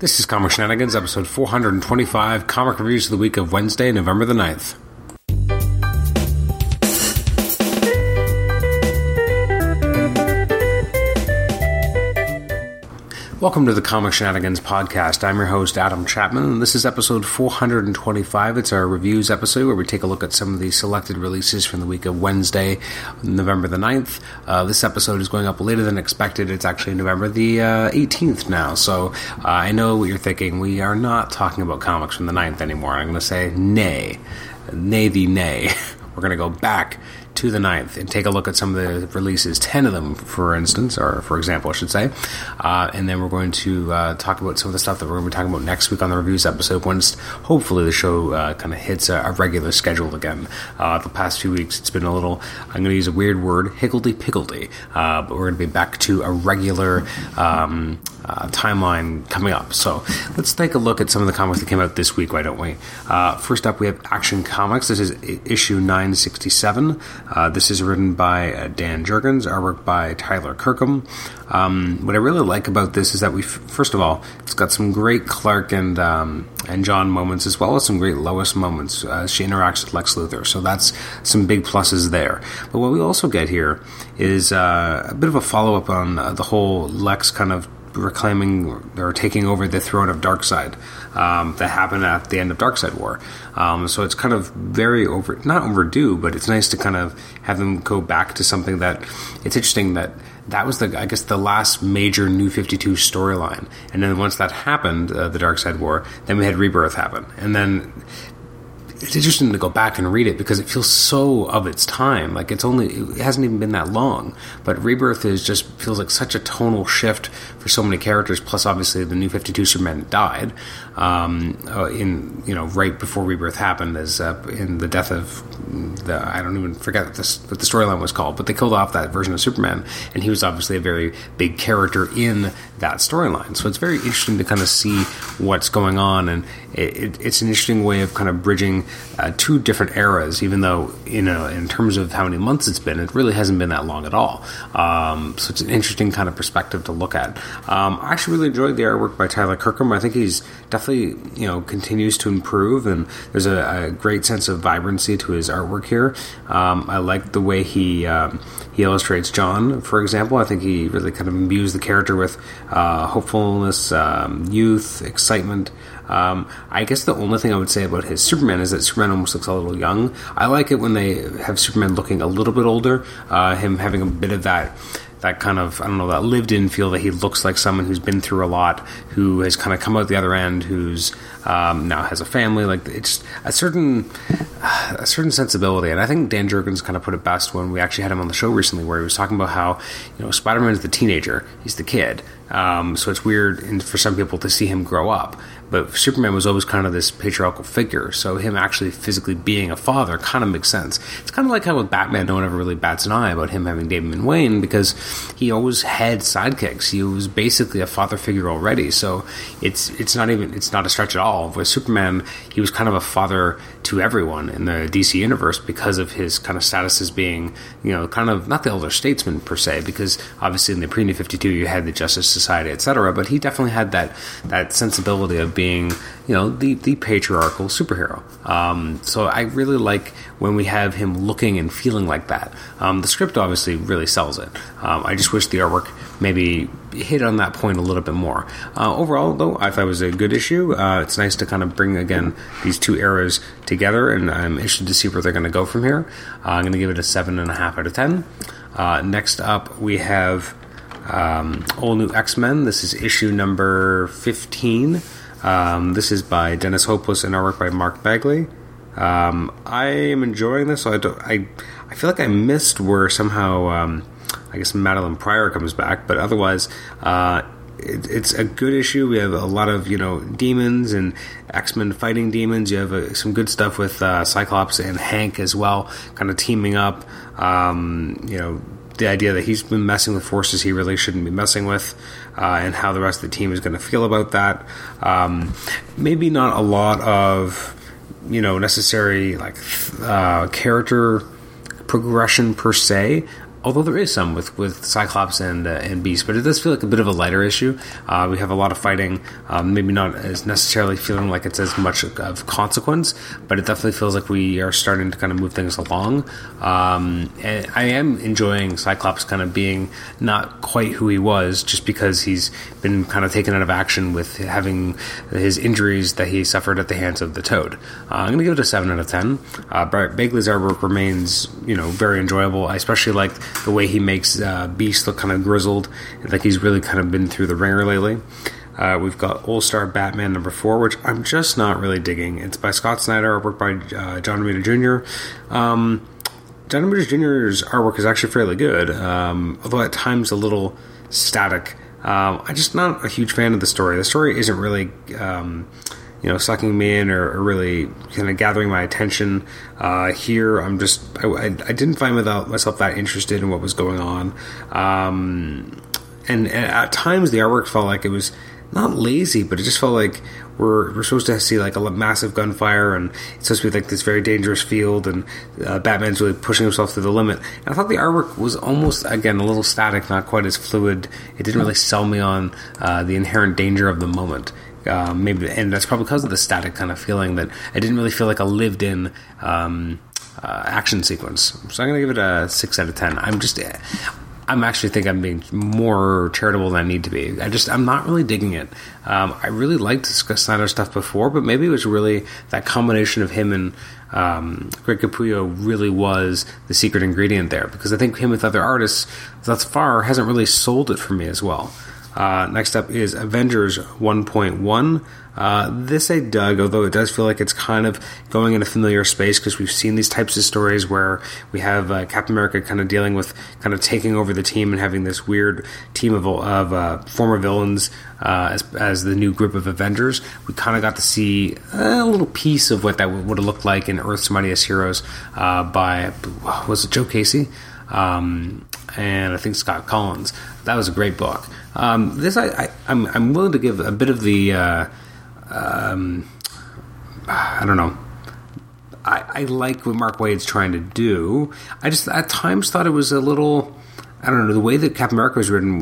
This is Comic Shenanigans, episode 425, comic reviews of the week of Wednesday, November the 9th. Welcome to the Comic Shenanigans podcast. I'm your host, Adam Chapman, and this is episode 425. It's our reviews episode where we take a look at some of the selected releases from the week of Wednesday, November the 9th. Uh, this episode is going up later than expected. It's actually November the uh, 18th now, so uh, I know what you're thinking. We are not talking about comics from the 9th anymore. I'm going to say nay. Nay the nay. We're going to go back to the 9th and take a look at some of the releases, 10 of them, for instance, or for example, I should say. Uh, and then we're going to uh, talk about some of the stuff that we're going to be talking about next week on the reviews episode once hopefully the show uh, kind of hits a, a, regular schedule again. Uh, the past few weeks, it's been a little, I'm going to use a weird word, higgledy-piggledy, uh, but we're going to be back to a regular um, uh, timeline coming up. So let's take a look at some of the comics that came out this week, why don't we? first up, we have Action Comics. This is issue 967. Uh, this is written by uh, Dan Jurgens, artwork by Tyler Kirkham. Um, what I really like about this is that we, first of all, it's got some great Clark and um, and Jon moments as well as some great Lois moments. Uh, she interacts with Lex Luthor, so that's some big pluses there. But what we also get here is uh, a bit of a follow up on uh, the whole Lex kind of reclaiming or taking over the throne of Darkseid um, that happened at the end of Darkseid War. Um, so it's kind of very over, not overdue, but it's nice to kind of have them go back to something that it's interesting that that was the I guess the last major New Fifty Two storyline, and then once that happened, uh, the Darkseid War, then we had Rebirth happen, and then it's interesting to go back and read it because it feels so of its time. Like it's only it hasn't even been that long, but Rebirth is just feels like such a tonal shift for so many characters. Plus, obviously, the New Fifty Two Superman died um, uh, in you know right before Rebirth happened, as uh, in the death of the I don't even forget what, this, what the storyline was called, but they killed off that version of Superman, and he was obviously a very big character in that storyline. So it's very interesting to kind of see what's going on, and it, it, it's an interesting way of kind of bridging uh, two different eras, even though you know in terms of how many months it's been, it really hasn't been that long at all. Um, so it's an interesting kind of perspective to look at. Um, I actually really enjoyed the artwork by Tyler Kirkham. I think he's definitely you know continues to improve, and there's a, a great sense of vibrancy to his artwork here. Um, I like the way he um, he illustrates Jon, for example. I think he really kind of imbues the character with uh, hopefulness, um, youth, excitement. Um, I guess the only thing I would say about his Superman is that Superman almost looks a little young. I like it when they have Superman looking a little bit older, uh, him having a bit of that that kind of I don't know that lived in feel that he looks like someone who's been through a lot, who has kind of come out the other end, who's um, now has a family. Like it's a certain a certain sensibility, and I think Dan Jurgens kind of put it best when we actually had him on the show recently, where he was talking about how you know Spider Man is the teenager, he's the kid, um, so it's weird for some people to see him grow up. But Superman was always kind of this patriarchal figure, so him actually physically being a father kind of makes sense. It's kind of like how with Batman, no one ever really bats an eye about him having Damian Wayne because he always had sidekicks. He was basically a father figure already, so it's it's not even it's not a stretch at all. With Superman, he was kind of a father to everyone in the DC universe because of his kind of status as being, you know, kind of not the elder statesman per se, because obviously in the pre New Fifty Two you had the Justice Society, etc. But he definitely had that that sensibility of being, you know, the, the patriarchal superhero. Um, so I really like when we have him looking and feeling like that. Um, the script obviously really sells it. Um, I just wish the artwork maybe hit on that point a little bit more. Uh, overall, though, I thought it was a good issue. Uh, it's nice to kind of bring again these two eras together, and I'm interested to see where they're going to go from here. Uh, I'm going to give it a seven and a half out of ten. Uh, next up, we have um, All New X Men. This is issue number 15. Um, this is by Dennis Hopeless and artwork by Mark Bagley. Um, I am enjoying this. So I, don't, I, I feel like I missed where somehow um, I guess Madelyne Pryor comes back, but otherwise, uh, it, it's a good issue. We have a lot of you know demons and X Men fighting demons. You have uh, some good stuff with uh, Cyclops and Hank as well, kind of teaming up. Um, you know, the idea that he's been messing with forces he really shouldn't be messing with, uh, and how the rest of the team is going to feel about that. Um, maybe not a lot of you know necessary like uh, character progression per se. Although there is some with, with Cyclops and uh, and Beast, but it does feel like a bit of a lighter issue. Uh, we have a lot of fighting, um, maybe not as necessarily feeling like it's as much of consequence, but it definitely feels like we are starting to kind of move things along. Um, and I am enjoying Cyclops kind of being not quite who he was, just because he's been kind of taken out of action with having his injuries that he suffered at the hands of the Toad. Uh, I'm going to give it a seven out of ten. Uh, Bagley's artwork remains, you know, very enjoyable. I especially like the way he makes uh, Beast look kind of grizzled, like he's really kind of been through the ringer lately. Uh, we've got All Star Batman number four, which I'm just not really digging. It's by Scott Snyder, artwork by uh, John Romita Jr. Um, John Romita Jr.'s artwork is actually fairly good, um, although at times a little static. Um, I'm just not a huge fan of the story. The story isn't really um, you know, sucking me in or, or really kind of gathering my attention. Uh, here, I'm just, I, I, I, didn't find without myself that interested in what was going on. Um, and, and, at times the artwork felt like it was not lazy, but it just felt like we're, we're supposed to see like a massive gunfire and it's supposed to be like this very dangerous field and uh, Batman's really pushing himself to the limit. And I thought the artwork was almost, again, a little static, not quite as fluid. It didn't really sell me on uh, the inherent danger of the moment. Um, maybe, and that's probably because of the static kind of feeling that I didn't really feel like a lived in um, uh, action sequence. So I'm going to give it a six out of ten. I'm just, I'm actually think I'm being more charitable than I need to be. I just, I'm not really digging it. Um, I really liked Snyder stuff before, but maybe it was really that combination of him and um, Greg Capullo really was the secret ingredient there because I think him with other artists thus far hasn't really sold it for me as well. Uh, next up is Avengers 1.1. Uh, this I dug, although it does feel like it's kind of going in a familiar space because we've seen these types of stories where we have uh, Captain America kind of dealing with kind of taking over the team and having this weird team of, of uh, former villains uh, as, as the new group of Avengers. We kind of got to see a little piece of what that would have looked like in Earth's Mightiest Heroes uh, by, was it Joe Casey? Um, and I think Scott Kolins. That was a great book. Um, this I, I am willing to give a bit of the uh, um, I don't know. I, I like what Mark Waid's trying to do. I just at times thought it was a little I don't know the way that Captain America was written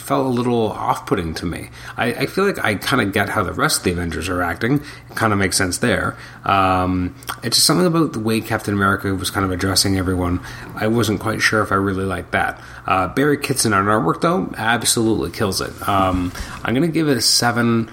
felt a little off-putting to me. I, I feel like I kind of get how the rest of the Avengers are acting. It kind of makes sense there. Um, it's just something about the way Captain America was kind of addressing everyone. I wasn't quite sure if I really liked that. Uh, Barry Kitson on artwork though absolutely kills it. Um, I'm going to give it a seven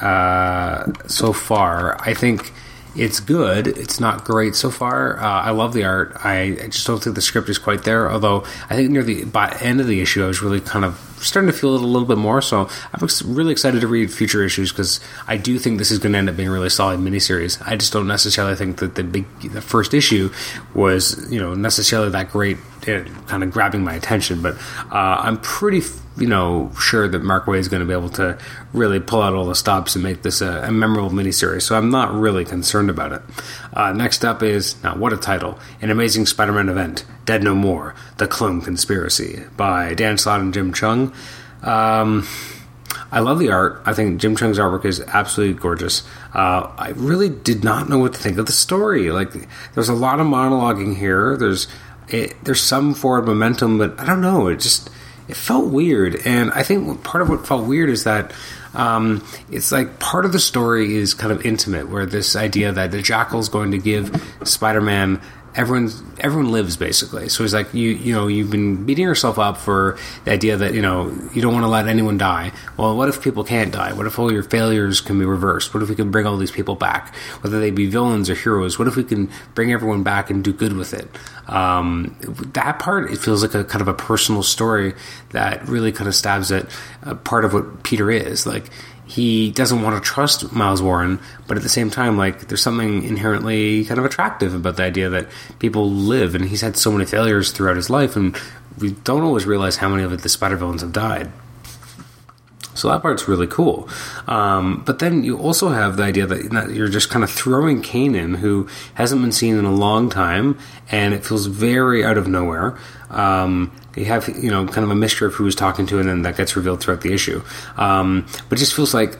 uh, so far. I think it's good. It's not great so far. Uh, I love the art. I, I, just don't think the script is quite there. Although I think near the end of the issue, I was really kind of starting to feel it a little bit more. So I'm really excited to read future issues because I do think this is going to end up being a really solid miniseries. I just don't necessarily think that the big the first issue was you know necessarily that great, uh, kind of grabbing my attention. But uh, I'm pretty you know sure that Mark Waid is going to be able to really pull out all the stops and make this a, a memorable miniseries. So I'm not really concerned about it. Uh, next up is now what a title: an amazing Spider-Man event, Dead No More, The Clone Conspiracy by Dan Slott and Jim Um, I love the art. I think Jim Cheung's artwork is absolutely gorgeous. Uh, I really did not know what to think of the story. Like, there's a lot of monologuing here. There's it, there's some forward momentum, but I don't know. It just it felt weird. And I think part of what felt weird is that um, it's like part of the story is kind of intimate, where this idea that the Jackal's going to give Spider Man everyone lives basically. So it's like you you know you've been beating yourself up for the idea that you know you don't want to let anyone die. Well, what if people can't die? What if all your failures can be reversed? What if we can bring all these people back, whether they be villains or heroes? What if we can bring everyone back and do good with it? Um, that part it feels like a kind of a personal story that really kind of stabs at uh, part of what Peter is like he doesn't want to trust Miles Warren, but at the same time, like there's something inherently kind of attractive about the idea that people live, and he's had so many failures throughout his life, and we don't always realize how many of the Spider villains have died. So that part's really cool. Um, but then you also have the idea that you're just kind of throwing Kaine in, who hasn't been seen in a long time, and it feels very out of nowhere. Um, you have you know kind of a mystery of who he's talking to, and then that gets revealed throughout the issue. Um, but it just feels like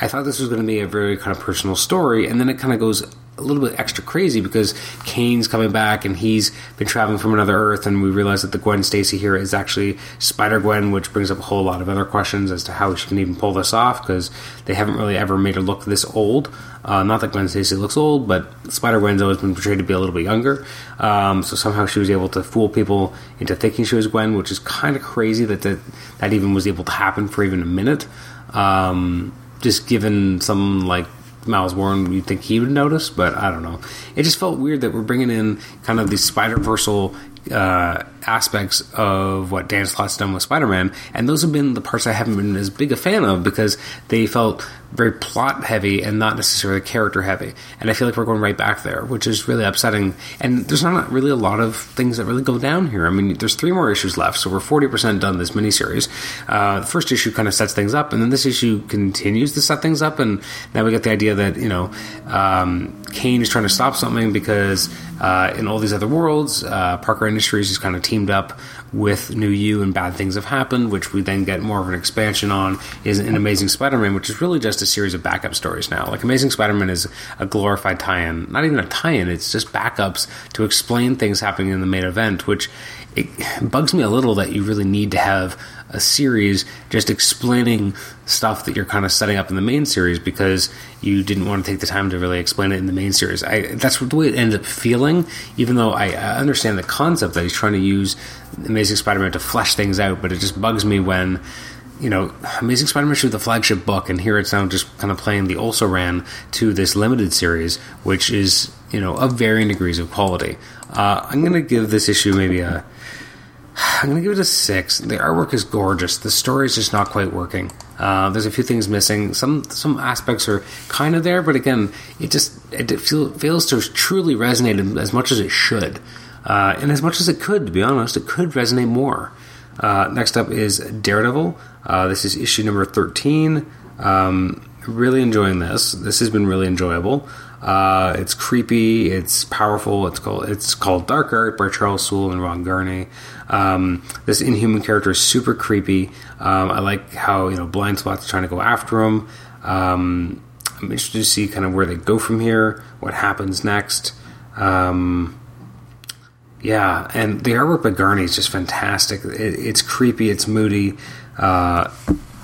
I thought this was going to be a very kind of personal story, and then it kind of goes a little bit extra crazy because Kaine's coming back and he's been traveling from another Earth, and we realize that the Gwen Stacy here is actually Spider Gwen, which brings up a whole lot of other questions as to how she can even pull this off because they haven't really ever made her look this old. Uh, not that Gwen Stacy looks old, but Spider Gwen's always been portrayed to be a little bit younger. Um, so somehow she was able to fool people into thinking she was Gwen, which is kind of crazy that, that that even was able to happen for even a minute. Um, just given some like Miles Warren, you'd think he would notice, but I don't know. It just felt weird that we're bringing in kind of the Spider Versal uh, aspects of what Dan Slott's done with Spider Man, and those have been the parts I haven't been as big a fan of because they felt very plot heavy and not necessarily character heavy. And I feel like we're going right back there, which is really upsetting. And there's not really a lot of things that really go down here. I mean, there's three more issues left, so we're 40% done this miniseries. Uh, the first issue kind of sets things up, and then this issue continues to set things up, and now we get the idea that, you know, um, Kaine is trying to stop something because uh, in all these other worlds, uh, Parker Industries is kind of teamed up with New You and Bad Things Have Happened, which we then get more of an expansion on, is an Amazing Spider Man, which is really just a series of backup stories now. Like Amazing Spider Man is a glorified tie in, not even a tie in, it's just backups to explain things happening in the main event, which it bugs me a little that you really need to have a series just explaining stuff that you're kind of setting up in the main series because you didn't want to take the time to really explain it in the main series. I, that's the way it ended up feeling, even though I, I understand the concept that he's trying to use Amazing Spider Man to flesh things out, but it just bugs me when. You know, Amazing Spider-Man should be the flagship book, and here it's now just kind of playing the also ran to this limited series, which is you know of varying degrees of quality. Uh, I'm going to give this issue maybe a I'm going to give it a six. The artwork is gorgeous. The story is just not quite working. Uh, there's a few things missing. Some some aspects are kind of there, but again, it just it feel, fails to truly resonate as much as it should, uh, and as much as it could. To be honest, it could resonate more. Uh, next up is Daredevil. Uh, this is issue number thirteen. Um, really enjoying this. This has been really enjoyable. Uh, it's creepy. It's powerful. It's called it's called Dark Art by Charles Soule and Ron Garney. Um, this Inhuman character is super creepy. Um, I like how you know Blindspot's trying to go after him. Um, I'm interested to see kind of where they go from here, what happens next. Um, yeah, and the artwork by Garney is just fantastic. It, it's creepy. It's moody. Uh,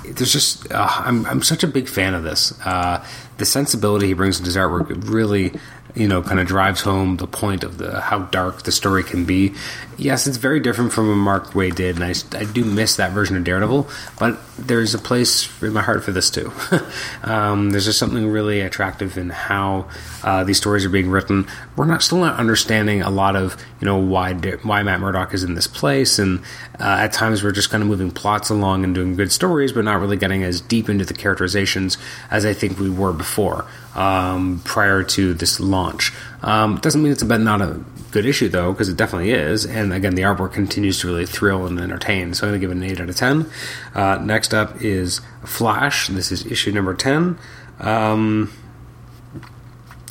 there's just uh, I'm I'm such a big fan of this. Uh, the sensibility he brings into his artwork really you know, kind of drives home the point of the how dark the story can be. Yes, it's very different from what Mark Waid did, and I, I do miss that version of Daredevil, but there's a place in my heart for this too. um, there's just something really attractive in how uh, these stories are being written. We're not still not understanding a lot of you know why why Matt Murdock is in this place, and uh, at times we're just kind of moving plots along and doing good stories, but not really getting as deep into the characterizations as I think we were before um, prior to this launch. Um, doesn't mean it's a, not a good issue though, because it definitely is. And again, the artwork continues to really thrill and entertain. So I'm going to give it an eight out of ten. Uh, next up is Flash. This is issue number ten. Um,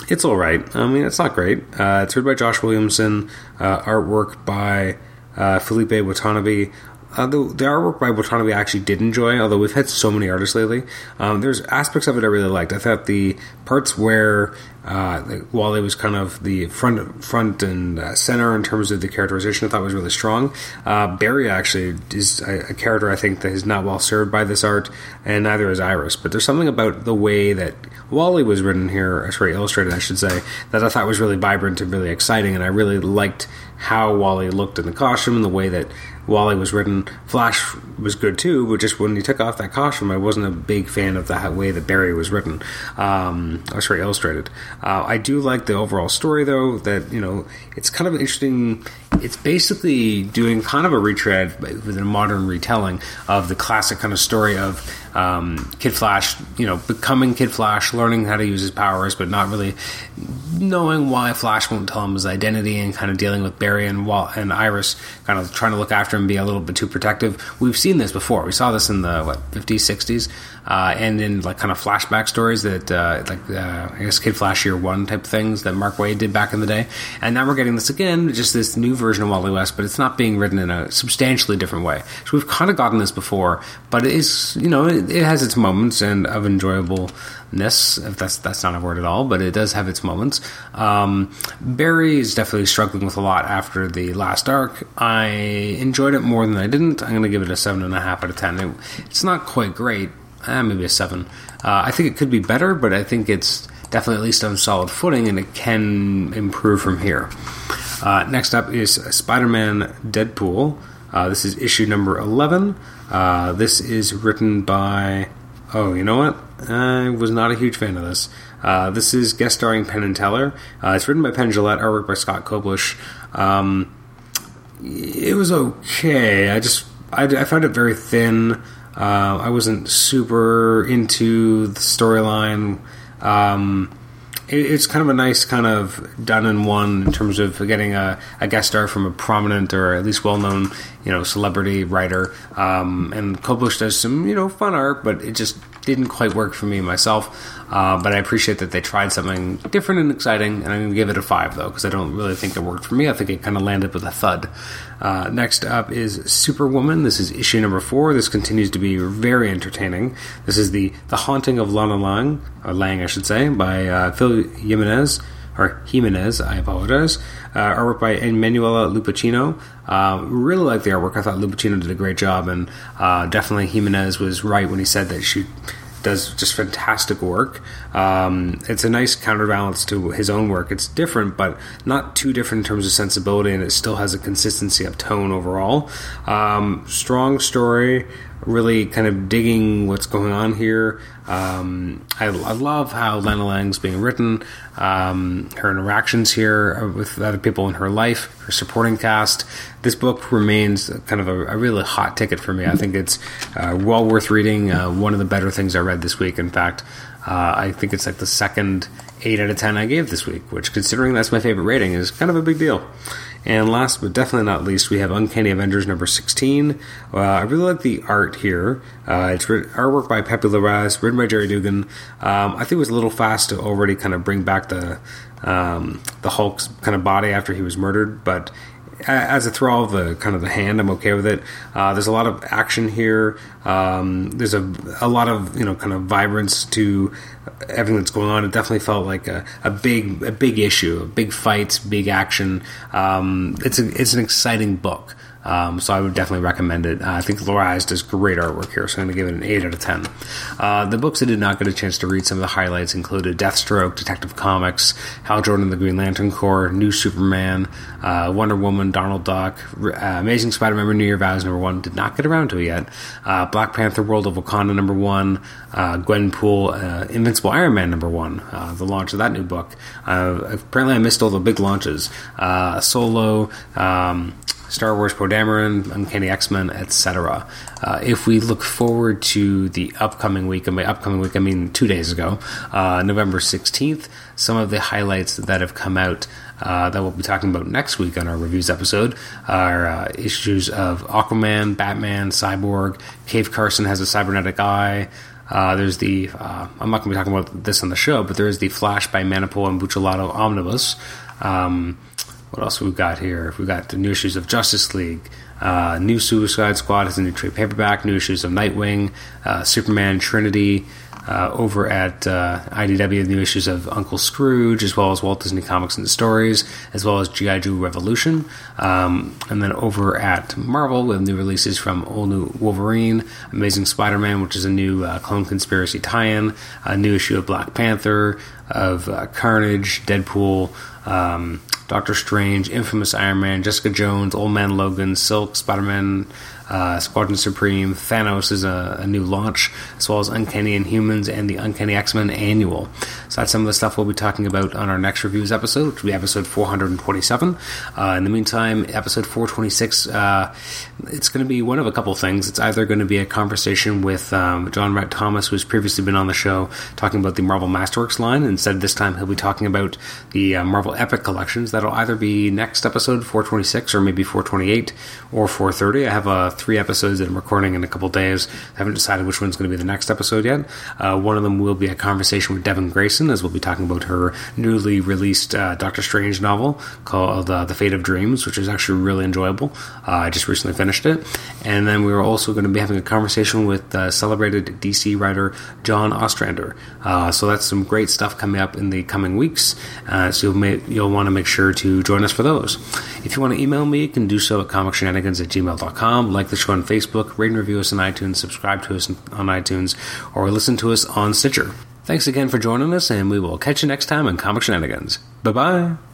it's all right. I mean, it's not great. Uh, it's written by Josh Williamson, uh, artwork by uh, Felipe Watanabe. Uh, the, the, artwork by Watanabe I actually did enjoy, although we've had so many artists lately. Um, there's aspects of it I really liked. I thought the parts where uh, Wally was kind of the front front and uh, center in terms of the characterization, I thought was really strong. Uh, Barry actually is a, a, character I think that is not well served by this art, and neither is Iris. But there's something about the way that Wally was written here, sorry, illustrated, I should say, that I thought was really vibrant and really exciting, and I really liked how Wally looked in the costume and the way that Wally was written. Flash was good too, but just when he took off that costume, I wasn't a big fan of the way that Barry was written. Um, or sorry, illustrated. Uh, I do like the overall story though. That you know, it's kind of interesting. It's basically doing kind of a retread with a modern retelling of the classic kind of story of um, Kid Flash, you know, becoming Kid Flash, learning how to use his powers, but not really knowing why Flash won't tell him his identity, and kind of dealing with Barry and and Iris, kind of trying to look after him, be a little bit too protective. We've seen this before. We saw this in the what 50s, 60s, uh, and in like kind of flashback stories that uh, like uh, I guess Kid Flash Year One type things that Mark Waid did back in the day. And now we're getting this again, just this new version of Wally West, but it's not being written in a substantially different way. So we've kind of gotten this before, but it is you know it, it, has its moments and of enjoyableness, if that's that's not a word at all, but it does have its moments. Um, Barry is definitely struggling with a lot after the last arc. I enjoyed it more than I didn't. I'm going to give it a seven and a half out of ten. It, it's not quite great, eh, maybe a seven. Uh, I think it could be better, but I think it's definitely at least on solid footing, and it can improve from here. Uh, next up is Spider-Man Deadpool. Uh, this is issue number 11. Uh, this is written by. Oh, you know what? I was not a huge fan of this. Uh, this is guest starring Penn and Teller. Uh, it's written by Penn Jillette, artwork by Scott Koblish. Um, it was okay. I just I, I found it very thin. Uh, I wasn't super into the storyline. Um, it's kind of a nice kind of done in one in terms of getting a, a guest star from a prominent or at least well known you know celebrity writer. Um, and Koblish does some you know fun art, but it just didn't quite work for me myself. Uh, but I appreciate that they tried something different and exciting, and I'm going to give it a five though because I don't really think it worked for me. I think it kind of landed with a thud. Uh, next up is Superwoman. This is issue number four. This continues to be very entertaining. This is the the haunting of Lana Lang, or Lang, I should say, by uh, Phil Jimenez or Jimenez. I apologize. Uh, artwork by Emanuela Lupacchino. Uh, really like the artwork. I thought Lupacchino did a great job, and uh, definitely Jimenez was right when he said that she does just fantastic work. Um, it's a nice counterbalance to his own work. It's different, but not too different in terms of sensibility, and it still has a consistency of tone overall. Um, strong story, really kind of digging what's going on here. Um, I, I, love how Lana Lang's being written, um, her interactions here with other people in her life, her supporting cast. This book remains kind of a, a really hot ticket for me. I think it's uh, well worth reading. Uh, one of the better things I read this week. In fact, uh, I think it's like the second 8 out of 10 I gave this week, which, considering that's my favorite rating, is kind of a big deal. And last but definitely not least, we have Uncanny Avengers number 16. Uh, I really like the art here. Uh, it's written, artwork by Pepe Larraz, written by Gerry Duggan. Um, I think it was a little fast to already kind of bring back the um, the Hulk's kind of body after he was murdered, but as a of the kind of the hand, I'm okay with it. Uh, there's a lot of action here. Um, there's a, a lot of you know kind of vibrance to everything that's going on. It definitely felt like a, a big a big issue, big fights, big action. Um, it's a, it's an exciting book. Um, so I would definitely recommend it. Uh, I think Larraz does great artwork here, so I'm going to give it an 8 out of 10. Uh, the books I did not get a chance to read, some of the highlights included Deathstroke, Detective Comics, Hal Jordan the Green Lantern Corps, New Superman, uh, Wonder Woman, Donald Duck, uh, Amazing Spider-Man Renew Your Vows number 1, did not get around to it yet, uh, Black Panther World of Wakanda number 1, uh, Gwenpool, Invincible Iron Man number 1, the launch of that new book. apparently I missed all the big launches. Solo, um, Star Wars Poe Dameron, Uncanny X Men, etc. Uh, if we look forward to the upcoming week, and by upcoming week I mean two days ago, uh, November 16th, some of the highlights that have come out uh, that we'll be talking about next week on our reviews episode are uh, issues of Aquaman, Batman, Cyborg, Cave Carson has a cybernetic eye. Uh, there's the uh, I'm not going to be talking about this on the show, but there is the Flash by Manapul and Buccellato omnibus. Um, what else we've got here? We've got the new issues of Justice League, uh, new Suicide Squad has a new trade paperback, new issues of Nightwing, uh, Superman, Trinity. Uh, over at uh, IDW, new issues of Uncle Scrooge, as well as Walt Disney Comics and Stories, as well as G.I. Joe Revolution. Um, and then over at Marvel, we have new releases from All New Wolverine, Amazing Spider Man, which is a new uh, Clone Conspiracy tie in, a new issue of Black Panther, of uh, Carnage, Deadpool. Um, Doctor Strange, Infamous Iron Man, Jessica Jones, Old Man Logan, Silk, Spider Man, uh, Squadron Supreme, Thanos is a, a, new launch, as well as Uncanny Inhumans and the Uncanny X Men Annual. So that's some of the stuff we'll be talking about on our next reviews episode, which will be episode 427. Uh, in the meantime, episode 426, uh, it's going to be one of a couple things. It's either going to be a conversation with um, John Rhett Thomas, who's previously been on the show, talking about the Marvel Masterworks line. Instead, this time he'll be talking about the uh, Marvel Epic collections. That'll either be next episode 426 or maybe 428 or 430. I have a three episodes that I'm recording in a couple days. I haven't decided which one's going to be the next episode yet. Uh, one of them will be a conversation with Devin Grayson, as we'll be talking about her newly released uh, Doctor Strange novel called uh, The Fate of Dreams, which is actually really enjoyable. Uh, I just recently finished it. And then we are also going to be having a conversation with uh, celebrated DC writer John Ostrander. Uh, so that's some great stuff coming up in the coming weeks. so you'll, you'll want to make sure to join us for those. If you want to email me, you can do so at comicshenanigans at gmail.com. Like the show on Facebook, rate and review us on iTunes, subscribe to us on iTunes, or listen to us on Stitcher. Thanks again for joining us, and we will catch you next time on Comic Shenanigans. Bye bye.